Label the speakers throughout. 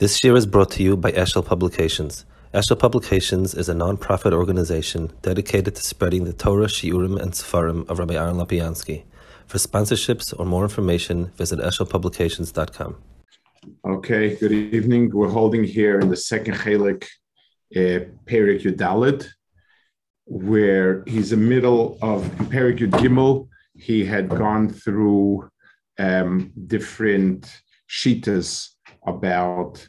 Speaker 1: This year is brought to you by Eshel Publications. Eshel Publications is a non-profit organization dedicated to spreading the Torah, Shiurim, and Sefarim of Rabbi Aaron Lopiansky. For sponsorships or more information, visit eshelpublications.com.
Speaker 2: Okay, good evening. We're holding here in the second Chelek, uh, Perek Yudalit, where he's in the middle of Perek Yud Gimel. He had gone through um, different shitas about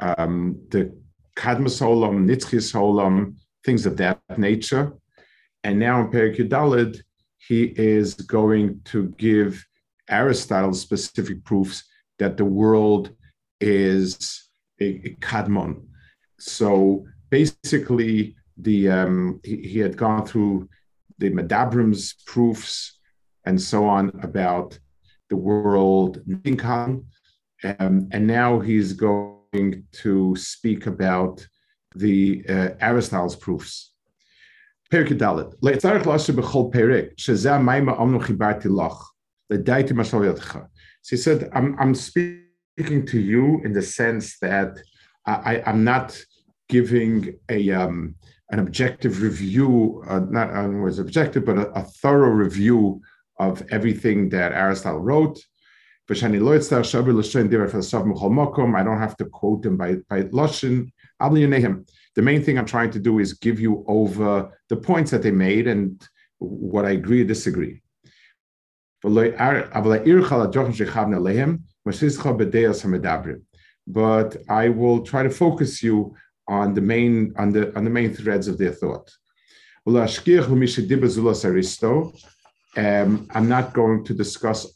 Speaker 2: um, the Kadmas Olam, Nitzchis Olam, things of that nature. And now in Perikudalid, he is going to give Aristotle specific proofs that the world is a, a Kadmon. So basically, the um, he, he, had gone through the Medabrim's proofs and so on about the world Ninkan, um, and now he's going to speak about the uh, Aristotle's proofs. Yadcha. So he said, I'm, I'm speaking to you in the sense that I, I'm not giving a um, an objective review, uh, not was objective, but a, a thorough review of everything that Aristotle wrote. I don't have to quote them by, by Lashon. The main thing I'm trying to do is give you over the points that they made and what I agree or disagree. But I will try to focus you on the main on the on the main threads of their thought. Um, I'm not going to discuss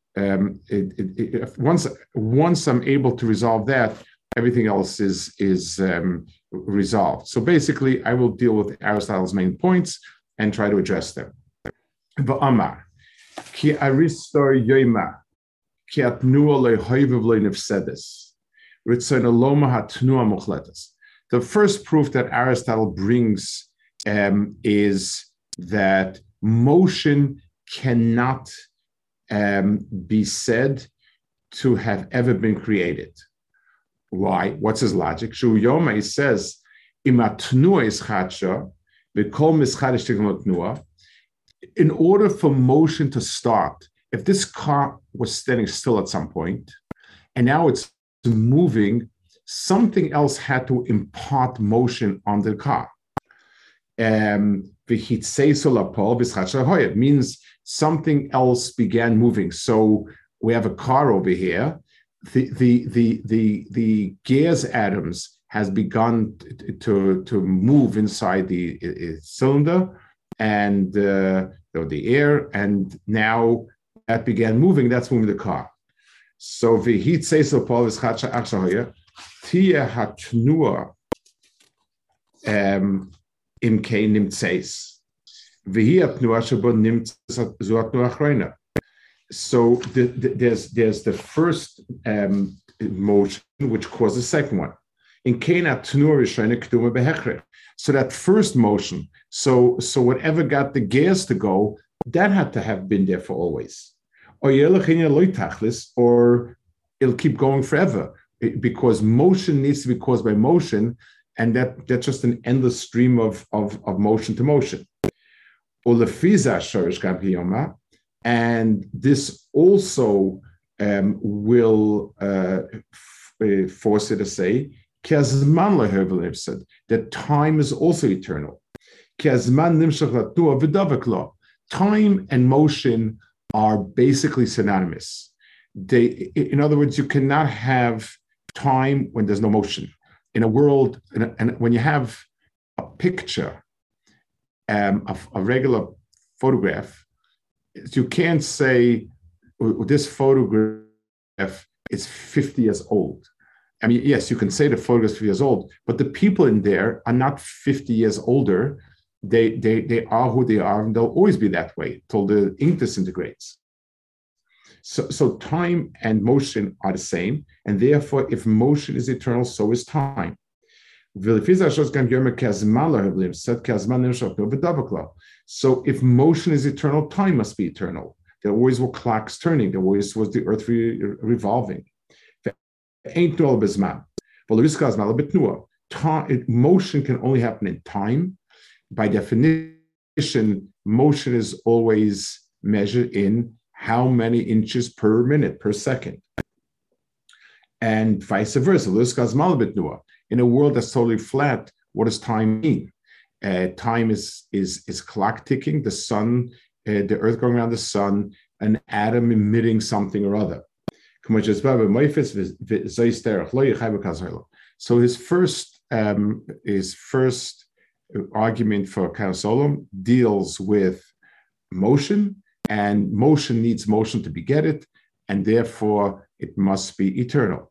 Speaker 2: um, it, it, it, once once I'm able to resolve that, everything else is is um, resolved. So basically, I will deal with Aristotle's main points and try to address them. The first proof that Aristotle brings um, is that motion cannot um, be said to have ever been created. Why? What's his logic? Shu Yoma says, in order for motion to start, if this car was standing still at some point and now it's moving, something else had to impart motion on the car. Um, means something else began moving. So we have a car over here. The the the the the gas atoms has begun to to move inside the cylinder and uh, the air, and now that began moving. That's moving the car. So says so Paul is hacha tia hatnua im kein nimtseis. So the, the, there's there's the first um, motion which causes the second one. In So that first motion, so so whatever got the gears to go, that had to have been there for always. Or it'll keep going forever because motion needs to be caused by motion, and that that's just an endless stream of, of, of motion to motion. And this also um, will uh, uh force it to say that time is also eternal. Time and motion are basically synonymous. They, in other words, you cannot have time when there's no motion. In a world, and when you have a picture um, a, a, regular photograph, you can't say this photograph is 50 years old. I mean, yes, you can say the photo is 50 years old, but the people in there are not 50 years older. They, they, they are who they are, and they'll always be that way till the ink disintegrates. So, so time and motion are the same, and therefore, if motion is eternal, so is time. So if motion is eternal, time must be eternal. There always were clocks turning. There always was the earth re- revolving. Motion can only happen in time. By definition, motion is always measured in how many inches per minute, per second. And vice versa. In a world that's totally flat, what does time mean? Uh, time is, is, is clock ticking, the sun, uh, the earth going around the sun, an atom emitting something or other. So his first um, his first argument for Karasolom deals with motion and motion needs motion to beget it, and therefore it must be eternal.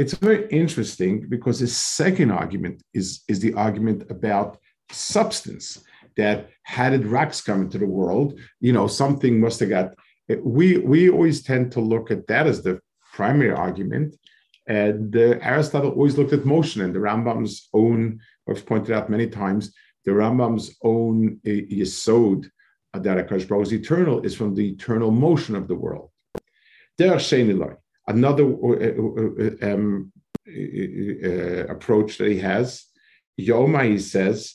Speaker 2: It's very interesting because his second argument is, is the argument about substance that had it rocks come into the world, you know, something must have got. We we always tend to look at that as the primary argument, and uh, Aristotle always looked at motion, and the Rambam's own, I've pointed out many times, the Rambam's own uh, yesod that Akash Baruch is eternal is from the eternal motion of the world. Another uh, uh, um, uh, approach that he has, Yoma, he says,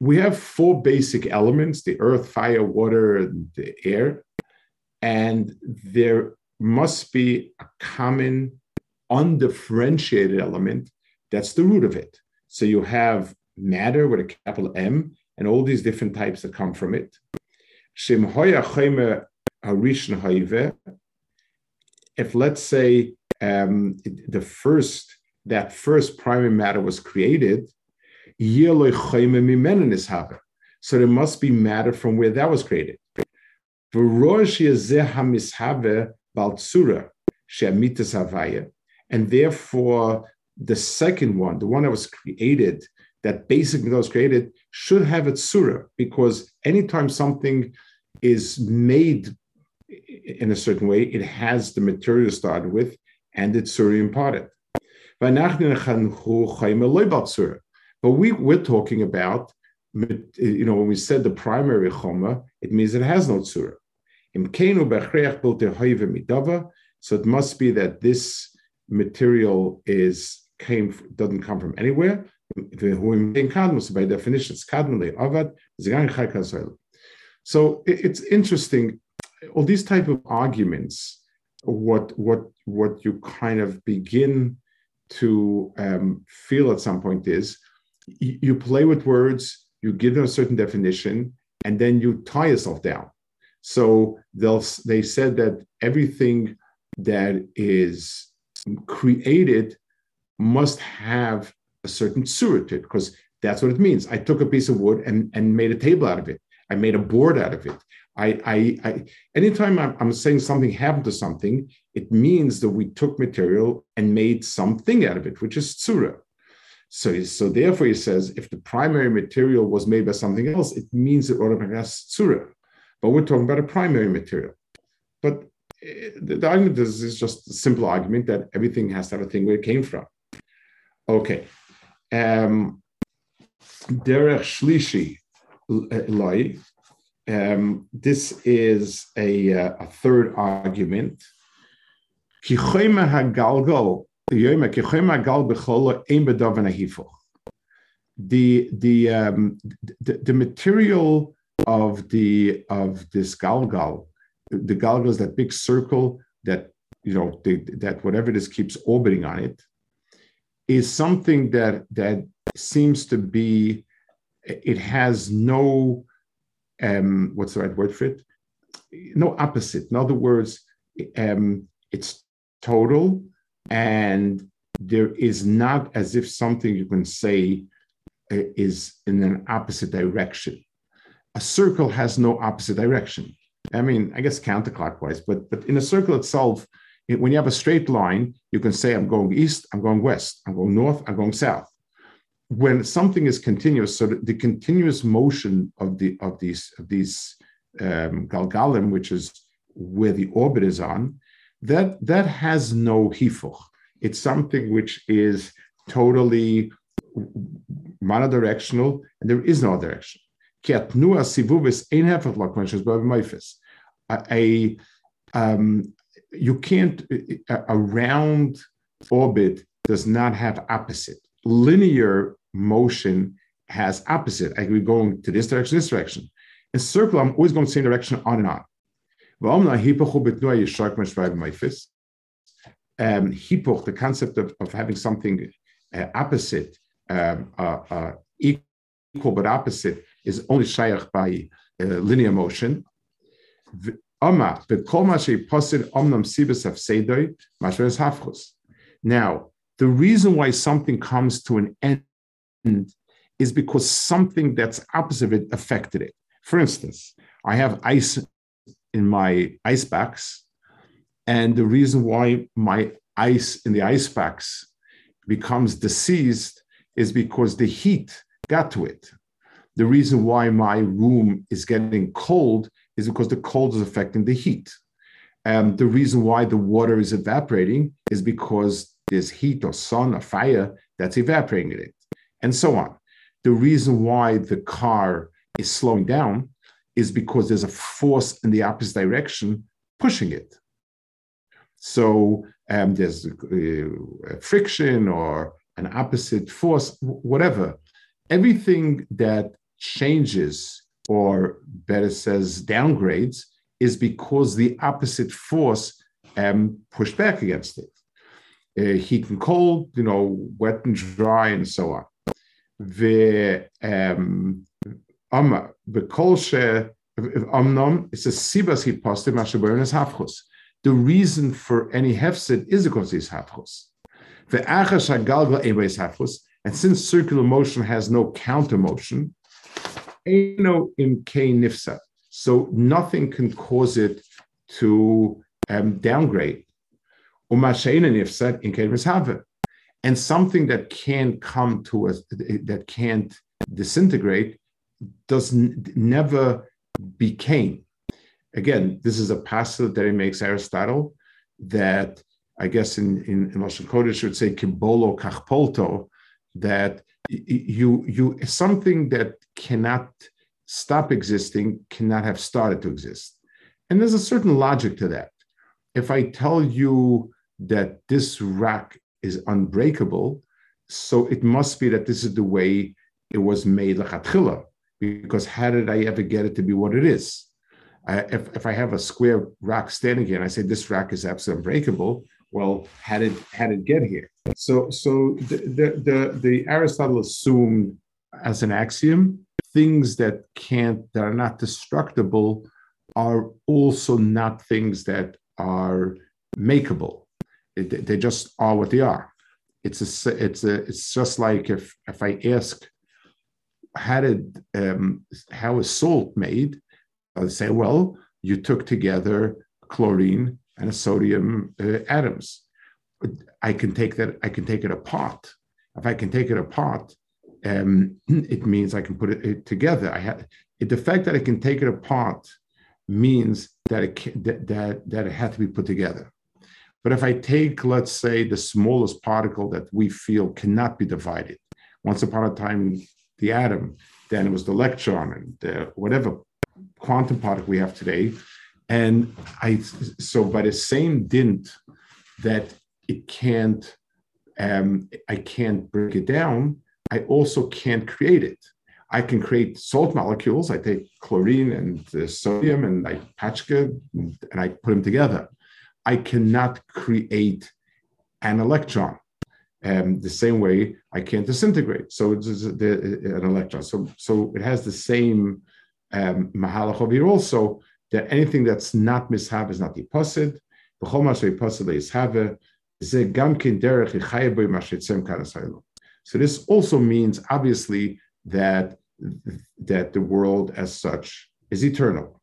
Speaker 2: we have four basic elements the earth, fire, water, and the air. And there must be a common, undifferentiated element that's the root of it. So you have matter with a capital M and all these different types that come from it. If let's say um, the first that first primary matter was created, so there must be matter from where that was created. And therefore, the second one, the one that was created, that basically that was created, should have its surah, because anytime something is made in a certain way, it has the material started with and it's surah imparted. But we, we're talking about, you know, when we said the primary choma, it means it has no tzura. So it must be that this material is came doesn't come from anywhere. By definition, it's So it's interesting. All these type of arguments, what what what you kind of begin to um, feel at some point is you play with words, you give them a certain definition, and then you tie yourself down. So they'll they said that everything that is created must have a certain surah to it, because that's what it means. I took a piece of wood and, and made a table out of it. I made a board out of it. I, I, I anytime I'm, I'm, saying something happened to something, it means that we took material and made something out of it, which is tsura. So, so therefore, he says if the primary material was made by something else, it means it automatically has tsura. But we're talking about a primary material. But eh, the, the argument is, is just a simple argument that everything has to have a thing where it came from. Okay. Um, Derech Shlishi Loi um, this is a, uh, a third argument. The, the, um, the, the material of the of this galgal, the galgal is that big circle that you know that whatever this keeps orbiting on it, is something that that seems to be it has no um, what's the right word for it? No opposite. In other words, um, it's total, and there is not as if something you can say uh, is in an opposite direction. A circle has no opposite direction. I mean, I guess counterclockwise, but but in a circle itself, when you have a straight line, you can say, I'm going east, I'm going west, I'm going north, I'm going south. When something is continuous, so the, continuous motion of the of these of these um, galgalim, which is where the orbit is on, that that has no hifuch. It's something which is totally monodirectional, and there is no direction. A, um, you can't, a round orbit does not have opposite. Linear motion has opposite. I could be going to this direction, this direction. In circle, I'm always going the same direction on and on. Um, hipoch, the concept of, of having something uh, opposite, um, uh, uh, equal but opposite, is only shaykh by uh, linear motion. Now, the reason why something comes to an end is because something that's opposite of it affected it. For instance, I have ice in my ice box, and the reason why my ice in the ice box becomes deceased is because the heat got to it. The reason why my room is getting cold is because the cold is affecting the heat. Um, the reason why the water is evaporating is because there's heat or sun or fire that's evaporating it, and so on. The reason why the car is slowing down is because there's a force in the opposite direction pushing it. So um, there's uh, friction or an opposite force, whatever. Everything that changes or better says downgrades, is because the opposite force um, pushed back against it. Uh, heat and cold, you know, wet and dry, and so on. The um, b'kol amnom it's a sibas hipostim ashaborin hafchus. The reason for any hefset is because he's hafchus. The achas hagalgal ebeis hafchus, and since circular motion has no counter motion, Eno im nifsa. So nothing can cause it to um, downgrade. nifsa in And something that can't come to us, that can't disintegrate, does never became. Again, this is a passage that he makes Aristotle that I guess in in, in Kodesh would say kibolo kachpolto that you you something that cannot stop existing cannot have started to exist. And there's a certain logic to that. If i tell you that this rock is unbreakable so it must be that this is the way it was made lechatchila because how did i ever get it to be what it is? I, if, if i have a square rock standing here and i say this rock is absolutely unbreakable well how did how did it get here so, so the, the, the, the Aristotle assumed as an axiom things that can't that are not destructible are also not things that are makeable. They just are what they are. It's a it's a it's just like if if I ask how did um, how is salt made, I'll say, well, you took together chlorine and a sodium uh, atoms. I can take that, I can take it apart. If I can take it apart, um, it means I can put it, it together. I had the fact that I can take it apart means that it that, that that it had to be put together. But if I take, let's say, the smallest particle that we feel cannot be divided, once upon a time, the atom, then it was the electron and the, whatever quantum particle we have today. And I, so by the same dint that it can't um, I can't break it down. I also can't create it. I can create salt molecules. I take chlorine and sodium and I patchka and, and I put them together. I cannot create an electron. Um, the same way I can't disintegrate. So it's, it's the, an electron. So so it has the same um, mahalach also that anything that's not mishab is not deposit. So this also means obviously that that the world as such is eternal.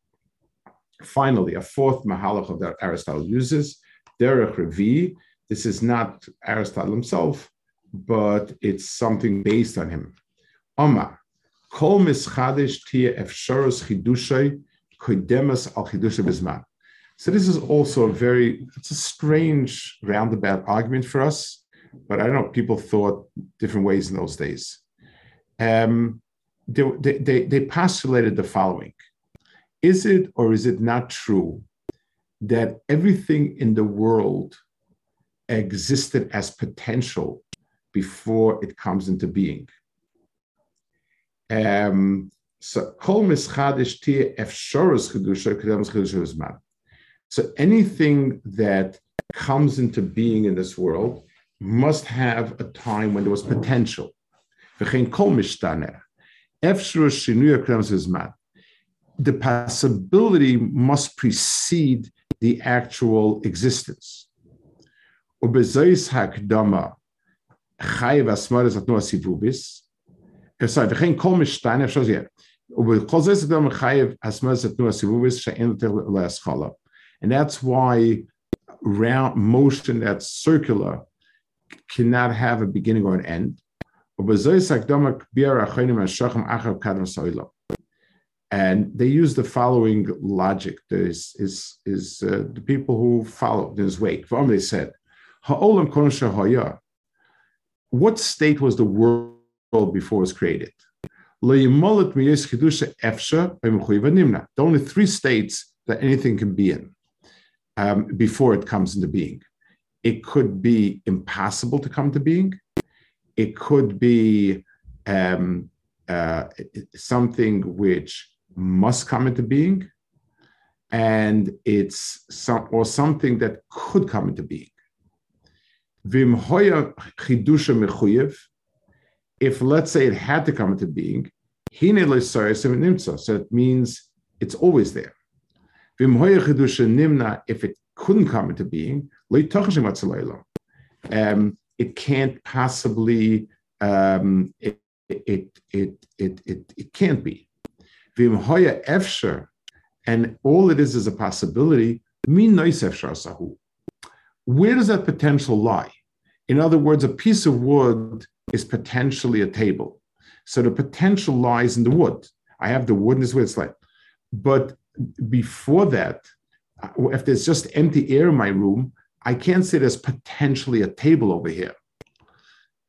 Speaker 2: Finally, a fourth mahalach that Aristotle uses derech revi. This is not Aristotle himself, but it's something based on him. Omar, kol mischadish tia efsharos chidushay kodemas al chidushay bizman. So this is also a very, it's a strange roundabout argument for us, but I don't know, people thought different ways in those days. Um, they, they, they postulated the following. Is it or is it not true that everything in the world existed as potential before it comes into being? Um, so kol mischadish tia chedusha chedusha So anything that comes into being in this world must have a time when there was potential. V'chein kol mishtaneh shinuya The possibility must precede the actual existence. Ubezois hakdama sivubis. Eh, sorry, v'chein kol mishtaneh and that's why round motion that's circular cannot have a beginning or an end. And they use the following logic. There's is is uh, the people who follow this wake. They said, What state was the world before it was created? The only three states that anything can be in um, before it comes into being. It could be impossible to come to being. It could be um, uh, something which must come into being, and it's some or something that could come into being. If let's say it had to come into being, so it means it's always there. If it couldn't come into being, um, it can't possibly, um, it, it, it, it, it, it can't be. And all it is is a possibility. Where does that potential lie? In other words, a piece of wood is potentially a table. So the potential lies in the wood. I have the wood in this it's like. But before that, uh, if there's just empty air in my room, I can't say there's potentially a table over here.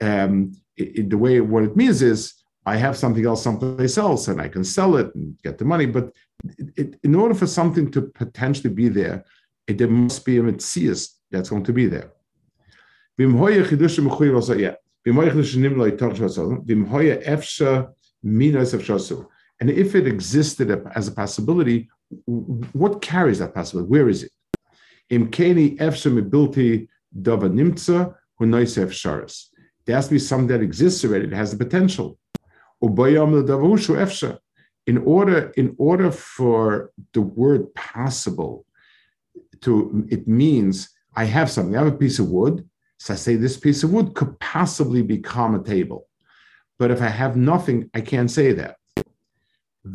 Speaker 2: Um, it, it, the way what it means is I have something else someplace else and I can sell it and get the money. But it, in order for something to potentially be there, it there must be a mitzias that's going to be there. And if it existed as a possibility, what carries that possibility? Where is it? There has to be something that exists already. It has the potential. In order, in order for the word possible to, it means I have something. I have a piece of wood. So I say this piece of wood could possibly become a table. But if I have nothing, I can't say that. So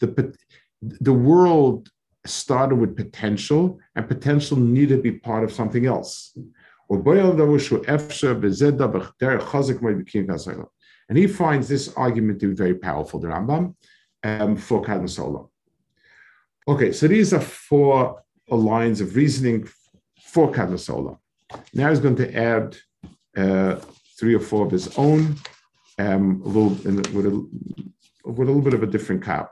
Speaker 2: the, the world started with potential, and potential needed to be part of something else. And he finds this argument to be very powerful, the Rambam, um, for Kadmas Olam. Okay, so these are four lines of reasoning for Kadmas Olam. Now he's going to add uh, three or four of his own um, a little with a with a little bit of a different cap.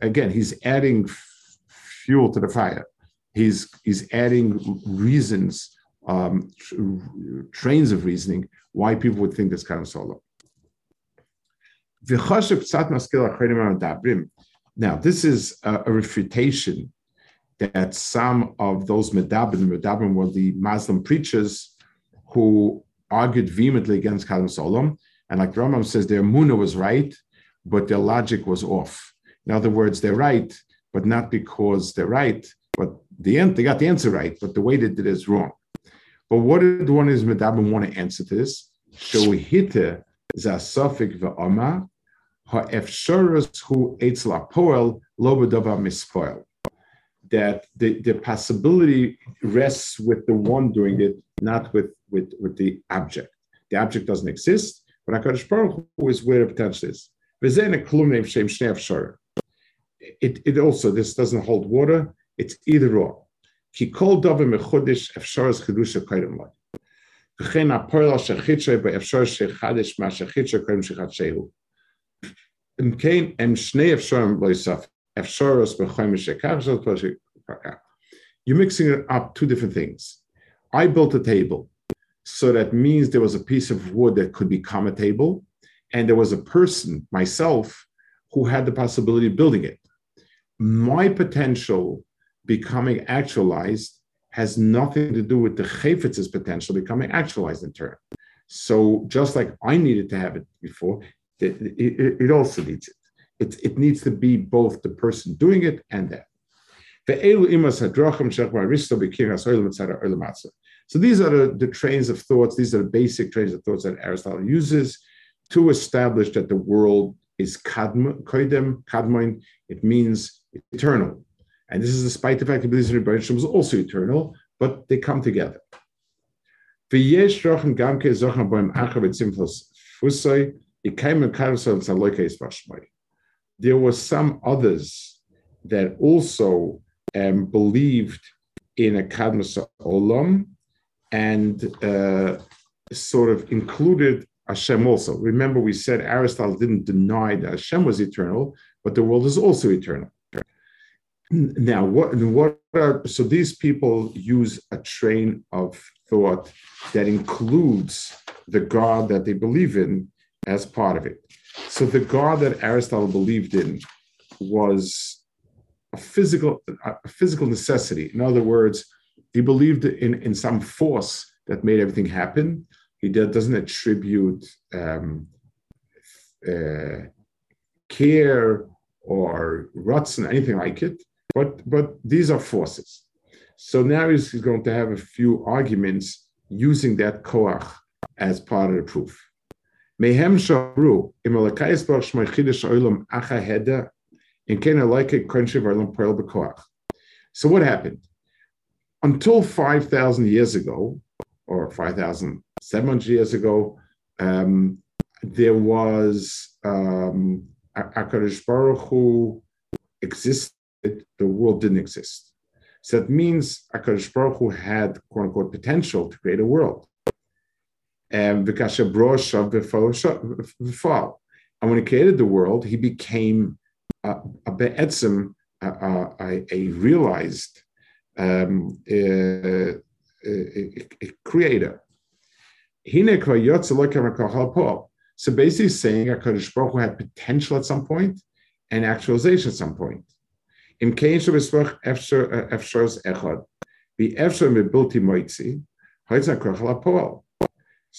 Speaker 2: Again, he's adding f- fuel to the fire. He's he's adding reasons, um, tr- trains of reasoning why people would think this of. Now, this is a, a refutation that some of those medabrim, medabrim were the Muslim preachers who argued vehemently against Kalam Solom, and like Rambam says, their muna was right, but their logic was off. In other words, they're right, but not because they're right, but the end, they got the answer right, but the way they did it is wrong. But what did one is medabrim want to answer to this? Shohite zasofik ve'oma ha'efshoros hu la apoel lo mispoel that the, the possibility rests with the one doing it, not with, with, with the object. The object doesn't exist, but HaKadosh Baruch Hu is where the potential is. It, it also, this doesn't hold water, it's either or. Ki you're mixing up two different things. I built a table. So that means there was a piece of wood that could become a table. And there was a person, myself, who had the possibility of building it. My potential becoming actualized has nothing to do with the chayfitz's potential becoming actualized in turn. So just like I needed to have it before, it, it, it also needs it it. It needs to be both the person doing it and that. So these are the, the trains of thoughts, these are the basic trains of thoughts that Aristotle uses to establish that the world is kadm, kadmoin, it means eternal. And this is despite the fact that Blizzard Rebbeinu was also eternal, but they come together. There were some others that also um, believed in a Kadmas Olam and uh, sort of included Hashem also. Remember, we said Aristotle didn't deny that Hashem was eternal, but the world is also eternal. Now, what what are so these people use a train of thought that includes the God that they believe in as part of it. So the God that Aristotle believed in was a physical a physical necessity. In other words, he believed in, in some force that made everything happen. He doesn't attribute um, uh, care or ruts and anything like it. But but these are forces. So now he's going to have a few arguments using that koach as part of the proof. Mehem shabru imalakayis bar shmoichidish olam acha heda in kena like a konshiv olam poel bekoach. So what happened? Until 5,000 years ago, or 5,700 years ago, um, there was um, Akadosh Baruch Hu existed the world didn't exist. So that means Akadosh Baruch Hu had quote unquote potential to create a world. And and when he created the world, he became a, a a, a, a, realized um, uh, uh, a, a, creator. So basically saying HaKadosh Baruch Hu had potential at some point and actualization at some point. Im.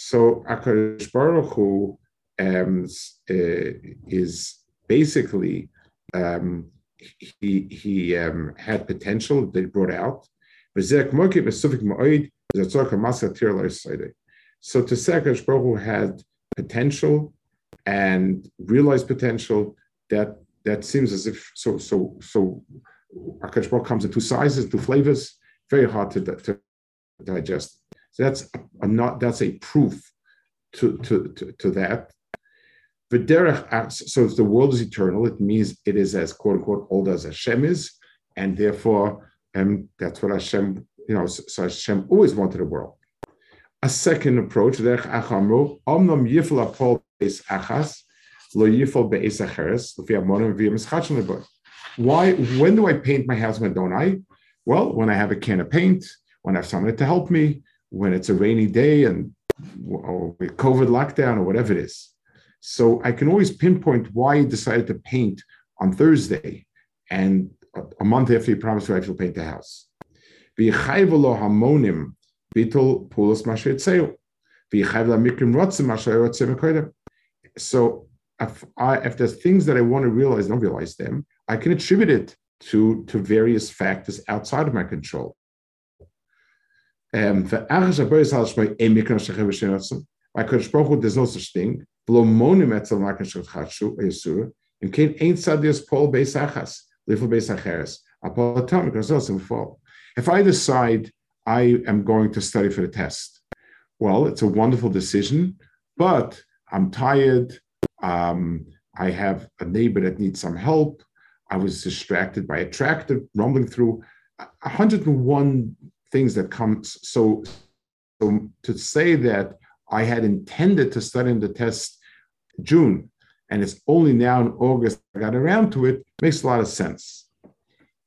Speaker 2: So Akadosh Baruch Hu um, uh, is basically um, he he um, had potential that he brought out. So to say Akadosh Baruch Hu had potential and realized potential that that seems as if so so so Akash comes in two sizes, two flavors, very hard to, to digest. So that's a, not that's a proof to to to, to that. V'derech, so if the world is eternal, it means it is as quote unquote old as Hashem is, and therefore, um, that's what Hashem, you know, so Hashem always wanted a world. A second approach, derech achamru, omnom yifla pol is achas, why, when do I paint my house when don't I? Well, when I have a can of paint, when I have someone to help me, when it's a rainy day and or COVID lockdown or whatever it is. So I can always pinpoint why I decided to paint on Thursday and a month after he promised me I will paint the house. So if, I, if there's things that I want to realize, don't realize them, I can attribute it to, to various factors outside of my control. Um, there's no such thing. In Cain ain't sadius Paul Beisachas, little Beisacheres. If I decide I am going to study for the test, well, it's a wonderful decision, but I'm tired. Um, I have a neighbor that needs some help. I was distracted by a tractor rumbling through 101 things that come. So, so to say that I had intended to study in the test June, and it's only now in August I got around to it, makes a lot of sense.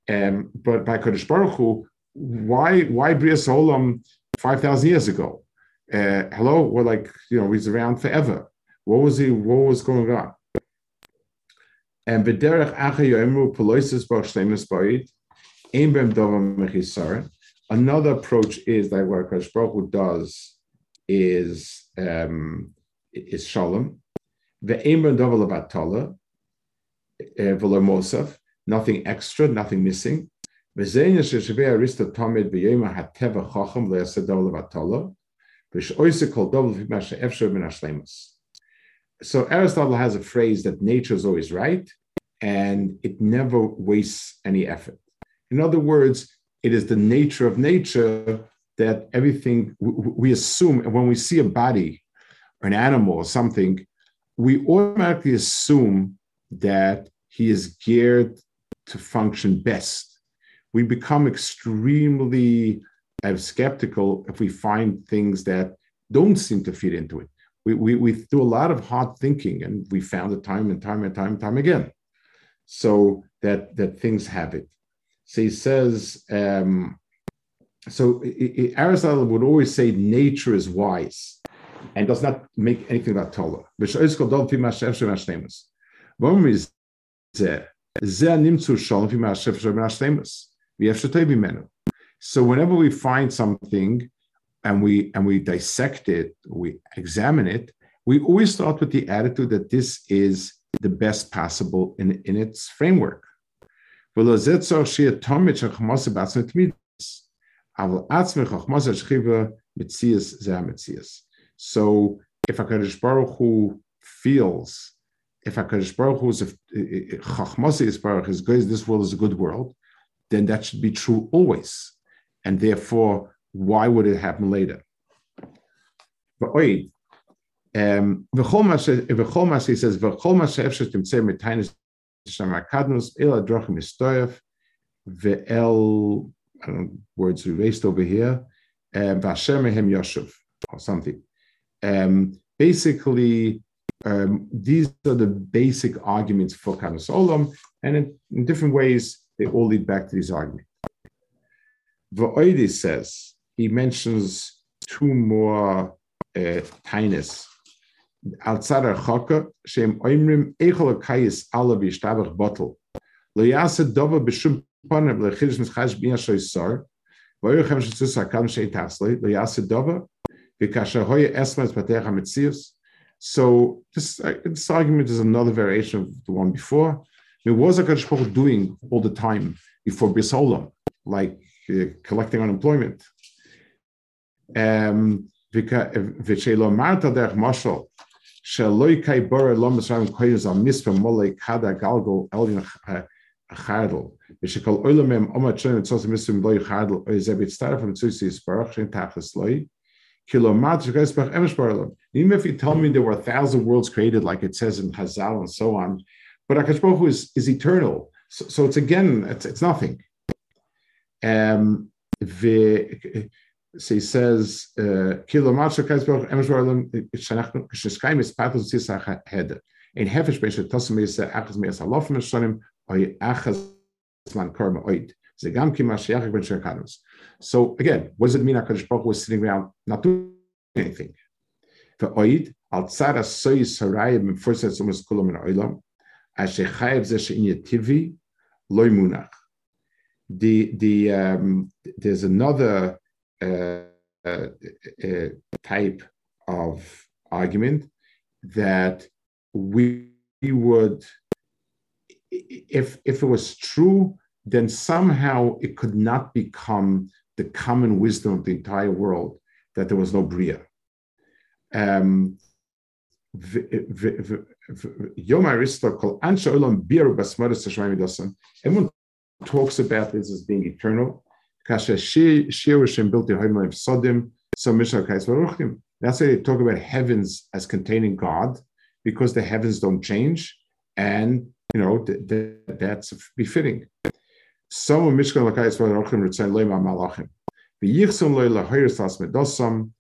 Speaker 2: Um, but by Kodesh Baruch Hu, why why Bria Olam five thousand years ago? Uh, hello, we're like you know he's around forever. What was he? What was going on? And. Another approach is that what Kodesh Baruch does is um, is shalom. Ve'ein bem davar levatala v'lo mosaf. Nothing extra, nothing missing. So Aristotle has a phrase that nature is always right and it never wastes any effort. In other words, it is the nature of nature that everything we assume, when we see a body or an animal or something, we automatically assume that he is geared to function best. We become extremely uh, skeptical if we find things that don't seem to fit into it we, we, we do a lot of hard thinking and we found it time and time and time and time again. So that, that things have it. So he says, um, so Aristotle would always say nature is wise and does not make anything about Torah. So whenever we find something and we and we dissect it, we examine it, we always start with the attitude that this is the best possible in, in its framework. So if a HaKadosh Baruch Hu feels, if a HaKadosh Baruch Hu's Chachmasi Baruch is good, this world is a good world, then that should be true always. And therefore, why would it happen later? Um, he says shama kadnus el adrochim istoyev ve'el I don't know, words erased over here um, v'asher yoshev or something. Um, basically, um, these are the basic arguments for kadnus olam, and in, in, different ways they all lead back to these arguments. V'oidi says he mentions two more uh, tainis outside of chaka, shem oimrim echol akayis ala v'yishtabach bottle. Lo yasa dova b'shum panav lechidish mischash b'ya shoysar, tasli, dova, hoya. So this, uh, this argument is another variation of the one before. It was a Kaddish Baruch doing all the time before Bisola, like uh, collecting unemployment. Um, V'sheilo marta derech mashal Sheloikai Koyas on Mispa Mole Kada Galgo Elion and Sosa or from and Tachas Even if you tell me there were a thousand worlds created, like it says in Hazal and so on, but Akash is, is eternal. So, so it's again, it's, it's nothing. Um, the so he says, uh. In hefesh beish tosem is achas meis halofim shonim oy achas man karma oid. So again, what does it mean? Hakadosh Baruch was sitting around not doing anything. For oid al tzara soyis harayim in first set sumas kulam in oilam ashe chayev ze shein yetivi loy munach. The the um, there's another type of argument that we would, if, if it was true, then somehow it could not become the common wisdom of the entire world that there was no Bria. Um, Yom Aristo called Ansha Olam Bir Basmaris Everyone talks about this as being eternal. That's why they talk about heavens as containing God, because the heavens don't change, and you know th- th- that's befitting. Some Mishkan Lakais Varochim Ritzain Leima Malachim. V'yichsum loy lahoyers las medosam.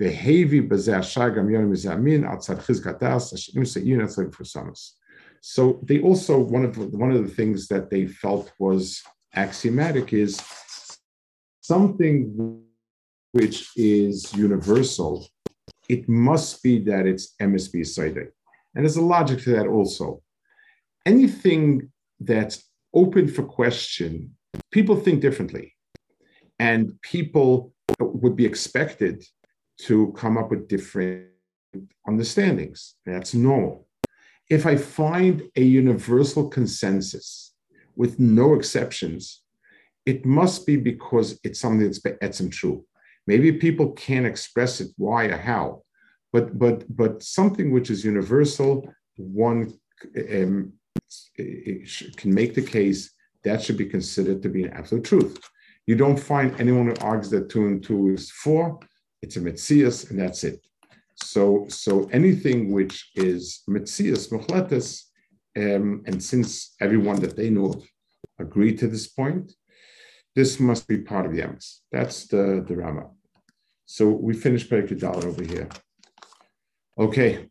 Speaker 2: V'hevi b'zeh ashagam yonim mizamin outside chizkatas ashim se'yin etzleg for samas. So they also one of the, one of the things that they felt was axiomatic is something which is universal. It must be that it's MSB Saide. And there's a logic to that also. Anything that's open for question, people think differently. And people would be expected to come up with different understandings. That's normal. If I find a universal consensus with no exceptions, it must be because it's something that's etzim true. Maybe people can't express it why or how, but but but something which is universal, one um, can make the case that should be considered to be an absolute truth. You don't find anyone who argues that two and two is four. It's a mitzias, and that's it. So, so anything which is mitzias um, and since everyone that they know of agreed to this point, this must be part of the emes. That's the the Rama. So we finished Perek Yud Daled over here. Okay,